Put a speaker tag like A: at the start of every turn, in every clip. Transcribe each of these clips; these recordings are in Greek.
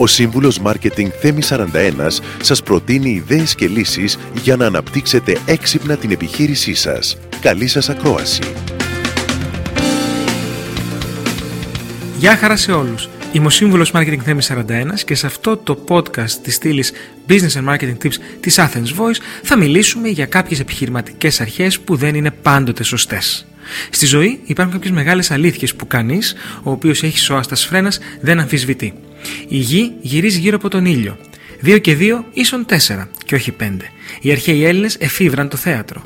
A: Ο Σύμβουλος Μάρκετινγκ Θέμη 41 σας προτείνει ιδέες και λύσεις για να αναπτύξετε έξυπνα την επιχείρησή σας. Καλή σας ακρόαση!
B: Γεια χαρά σε όλους! Είμαι ο Σύμβουλος Marketing Θέμη 41 και σε αυτό το podcast της στήλης Business and Marketing Tips της Athens Voice θα μιλήσουμε για κάποιες επιχειρηματικές αρχές που δεν είναι πάντοτε σωστές. Στη ζωή υπάρχουν κάποιες μεγάλες αλήθειες που κανείς, ο οποίος έχει σώα σφρένας, δεν αμφισβητεί. Η γη γυρίζει γύρω από τον ήλιο. 2 και 2 ίσον 4 και όχι 5. Οι αρχαίοι Έλληνες εφήβραν το θέατρο.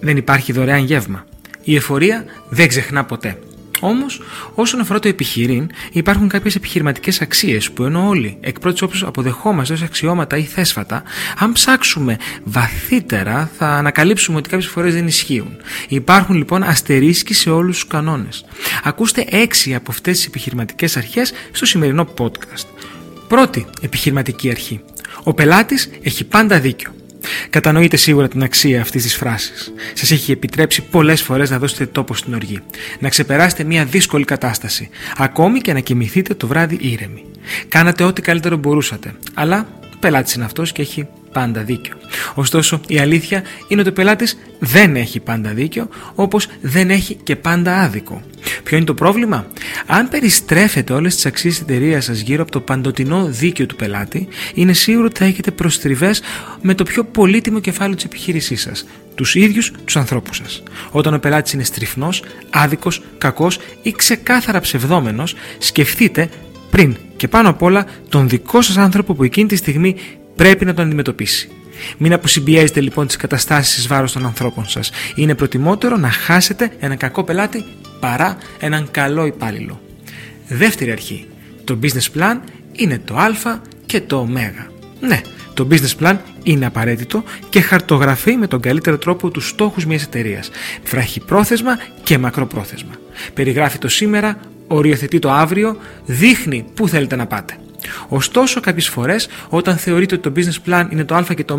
B: Δεν υπάρχει δωρεάν γεύμα. Η εφορία δεν ξεχνά ποτέ. Όμως, όσον αφορά το επιχειρήν, υπάρχουν κάποιες επιχειρηματικές αξίες που ενώ όλοι εκ πρώτης όψης αποδεχόμαστε ως αξιώματα ή θέσφατα, αν ψάξουμε βαθύτερα θα ανακαλύψουμε ότι κάποιες φορές δεν ισχύουν. Υπάρχουν λοιπόν αστερίσκοι σε όλους τους κανόνες. Ακούστε έξι από αυτές τις επιχειρηματικές αρχές στο σημερινό podcast. Πρώτη επιχειρηματική αρχή. Ο πελάτης έχει πάντα δίκιο. Κατανοείτε σίγουρα την αξία αυτής της φράσης. Σας έχει επιτρέψει πολλές φορές να δώσετε τόπο στην οργή, να ξεπεράσετε μια δύσκολη κατάσταση, ακόμη και να κοιμηθείτε το βράδυ ήρεμοι. Κάνατε ό,τι καλύτερο μπορούσατε, αλλά πελάτης είναι αυτός και έχει πάντα δίκιο. Ωστόσο, η αλήθεια είναι ότι ο πελάτης δεν έχει πάντα δίκιο, όπως δεν έχει και πάντα άδικο. Ποιο είναι το πρόβλημα; Αν περιστρέφετε όλες τις αξίες της εταιρείας σας γύρω από το παντοτινό δίκαιο του πελάτη, είναι σίγουρο ότι θα έχετε προστριβές με το πιο πολύτιμο κεφάλαιο της επιχείρησής σας, τους ίδιους τους ανθρώπους σας. Όταν ο πελάτης είναι στριφνός, άδικος, κακός ή ξεκάθαρα ψευδόμενος, σκεφτείτε πριν και πάνω απ' όλα τον δικό σας άνθρωπο που εκείνη τη στιγμή πρέπει να τον αντιμετωπίσει. Μην αποσυμπιέζετε λοιπόν τις καταστάσεις εις βάρος των ανθρώπων σας. Είναι προτιμότερο να χάσετε έναν κακό πελάτη παρά έναν καλό υπάλληλο. Δεύτερη αρχή. Το business plan είναι το α και το ω. Ναι, το business plan είναι απαραίτητο και χαρτογραφεί με τον καλύτερο τρόπο τους στόχους μιας εταιρείας. πρόθεσμα και μακροπρόθεσμα. Περιγράφει το σήμερα, οριοθετεί το αύριο, δείχνει πού θέλετε να πάτε. Ωστόσο, κάποιες φορές, όταν θεωρείτε ότι το business plan είναι το Α και το Ω,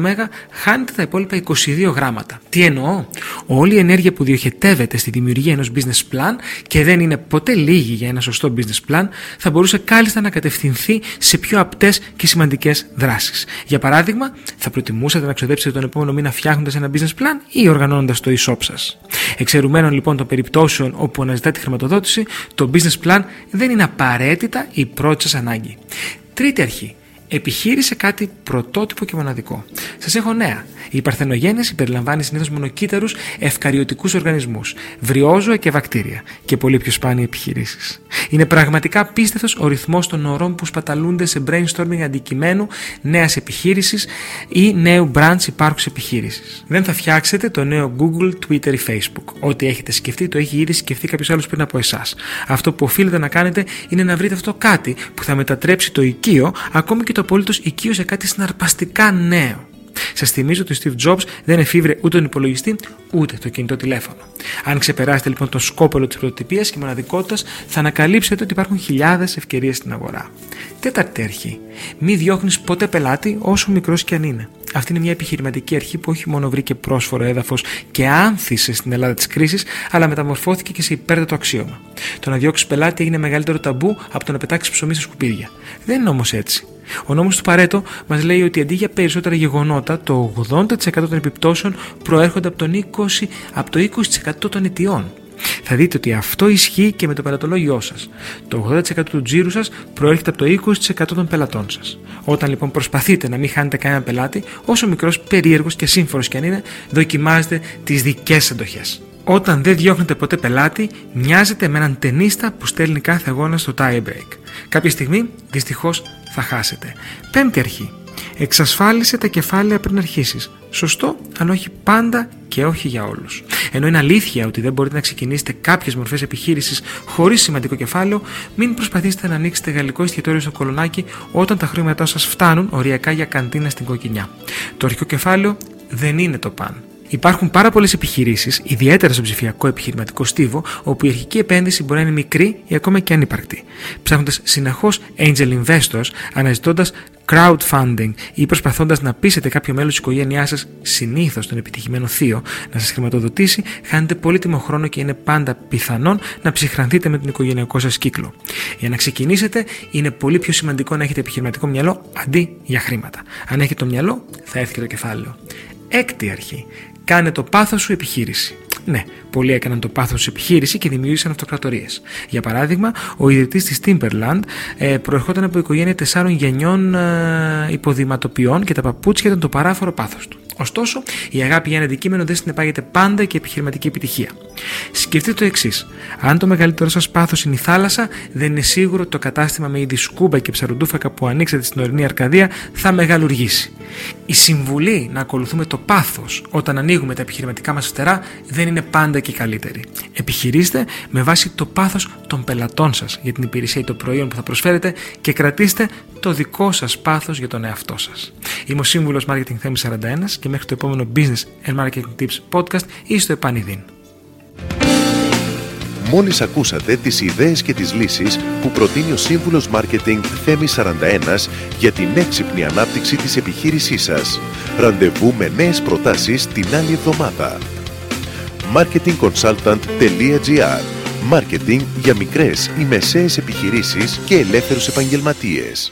B: χάνετε τα υπόλοιπα 22 γράμματα. Τι εννοώ, όλη η ενέργεια που διοχετεύεται στη δημιουργία ενός business plan και δεν είναι ποτέ λίγη για ένα σωστό business plan, θα μπορούσε κάλλιστα να κατευθυνθεί σε πιο απτές και σημαντικές δράσεις. Για παράδειγμα, θα προτιμούσατε να ξοδέψετε τον επόμενο μήνα φτιάχνοντας ένα business plan ή οργανώνοντας το e-shop σας; Εξαιρουμένων λοιπόν των περιπτώσεων όπου αναζητάτε χρηματοδότηση, το business plan δεν είναι απαραίτητα η πρώτη σας ανάγκη. Τρίτη αρχή. Επιχείρησε κάτι πρωτότυπο και μοναδικό. Σας έχω νέα. Η παρθενογένεση περιλαμβάνει συνήθως μονοκύτταρου ευκαριωτικούς οργανισμούς, βριόζωα και βακτήρια και πολύ πιο σπάνιες επιχειρήσεις. Είναι πραγματικά πίστευτο ο ρυθμός των ωρών που σπαταλούνται σε brainstorming αντικειμένου νέας επιχείρησης ή νέου branch υπάρχουσα επιχείρησης. Δεν θα φτιάξετε το νέο Google, Twitter ή Facebook. Ό,τι έχετε σκεφτεί το έχει ήδη σκεφτεί κάποιος άλλος πριν από εσάς. Αυτό που οφείλετε να κάνετε είναι να βρείτε αυτό κάτι που θα μετατρέψει το οικείο, ακόμη και το απολύτως οικείο σε κάτι συναρπαστικά νέο. Σας θυμίζω ότι ο Steve Jobs δεν εφήβρε ούτε τον υπολογιστή ούτε το κινητό τηλέφωνο. Αν ξεπεράσετε λοιπόν τον σκόπελο της πρωτοτυπίας και μοναδικότητας, θα ανακαλύψετε ότι υπάρχουν χιλιάδες ευκαιρίες στην αγορά. Τέταρτη αρχή. Μη διώχνεις ποτέ πελάτη, όσο μικρός και αν είναι. Αυτή είναι μια επιχειρηματική αρχή που όχι μόνο βρήκε πρόσφορο έδαφος και άνθησε στην Ελλάδα της κρίσης, αλλά μεταμορφώθηκε και σε υπέρτατο αξίωμα. Το να διώξει πελάτη έγινε μεγαλύτερο ταμπού από το να πετάξει ψωμί στα σκουπίδια. Δεν είναι όμως έτσι. Ο νόμος του Παρέτο μας λέει ότι αντί για περισσότερα γεγονότα, το 80% των επιπτώσεων προέρχονται από, τον 20, από το 20% των αιτιών. Θα δείτε ότι αυτό ισχύει και με το πελατολόγιο σας. Το 80% του τζίρου σας προέρχεται από το 20% των πελατών σας. Όταν λοιπόν προσπαθείτε να μην χάνετε κανένα πελάτη, όσο μικρός, περίεργος και σύμφωνος κι αν είναι, δοκιμάζετε τις δικές αντοχές. Όταν δεν διώχνετε ποτέ πελάτη, μοιάζετε με έναν ταινίστα που στέλνει κάθε αγώνα στο tie break. Κάποια στιγμή, δυστυχώς, θα χάσετε. Πέμπτη αρχή. Εξασφάλισε τα κεφάλαια πριν αρχίσεις. Σωστό, αλλά όχι πάντα και όχι για όλους. Ενώ είναι αλήθεια ότι δεν μπορείτε να ξεκινήσετε κάποιες μορφές επιχείρησης χωρίς σημαντικό κεφάλαιο, μην προσπαθήσετε να ανοίξετε γαλλικό εστιατόριο στο κολονάκι όταν τα χρήματά σας φτάνουν οριακά για καντίνα στην κοκκινιά. Το αρχικό κεφάλαιο δεν είναι το παν. Υπάρχουν πάρα πολλές επιχειρήσεις, ιδιαίτερα στο ψηφιακό επιχειρηματικό στίβο, όπου η αρχική επένδυση μπορεί να είναι μικρή ή ακόμα και ανύπαρκτη. Ψάχνοντας συνεχώς angel investors, αναζητώντας crowdfunding ή προσπαθώντας να πείσετε κάποιο μέλος της οικογένειά σας, συνήθως τον επιτυχημένο θείο, να σας χρηματοδοτήσει, χάνετε πολύτιμο χρόνο και είναι πάντα πιθανόν να ψυχρανθείτε με τον οικογενειακό σας κύκλο. Για να ξεκινήσετε, είναι πολύ πιο σημαντικό να έχετε επιχειρηματικό μυαλό αντί για χρήματα. Αν έχετε το μυαλό, θα έρθει και το κεφάλαιο. Έκτη αρχή. Κάνε το πάθος σου επιχείρηση. Ναι, πολλοί έκαναν το πάθος σου επιχείρηση και δημιούργησαν αυτοκρατορίες. Για παράδειγμα, ο ιδρυτής της Timberland ε, προερχόταν από οικογένεια τεσσάρων γενιών ε, υποδηματοποιών και τα παπούτσια ήταν το παράφορο πάθος του. Ωστόσο, η αγάπη για ένα αντικείμενο δεν συνεπάγεται πάντα και επιχειρηματική επιτυχία. Σκεφτείτε το εξής. Αν το μεγαλύτερο σας πάθος είναι η θάλασσα, δεν είναι σίγουρο ότι το κατάστημα με είδη σκούμπα και ψαροντούφακα που ανοίξατε στην ορεινή Αρκαδία θα μεγαλουργήσει. Η συμβουλή να ακολουθούμε το πάθος όταν ανοίγουμε τα επιχειρηματικά μας φτερά δεν είναι πάντα και καλύτερη. Επιχειρήστε με βάση το πάθος των πελατών σας για την υπηρεσία ή το προϊόν που θα προσφέρετε και κρατήστε το δικό σας πάθος για τον εαυτό σας. Είμαι ο σύμβουλος Marketing Θέμη 41 και μέχρι το επόμενο Business and Marketing Tips podcast ή στο επανειδήν.
A: Μόλις ακούσατε τις ιδέες και τις λύσεις που προτείνει ο σύμβουλος Μάρκετινγκ Θέμης 41 για την έξυπνη ανάπτυξη της επιχείρησής σας. Ραντεβού με νέες προτάσεις την άλλη εβδομάδα. marketingconsultant.gr Μάρκετινγκ για μικρές ή μεσαίες επιχειρήσεις και ελεύθερους επαγγελματίες.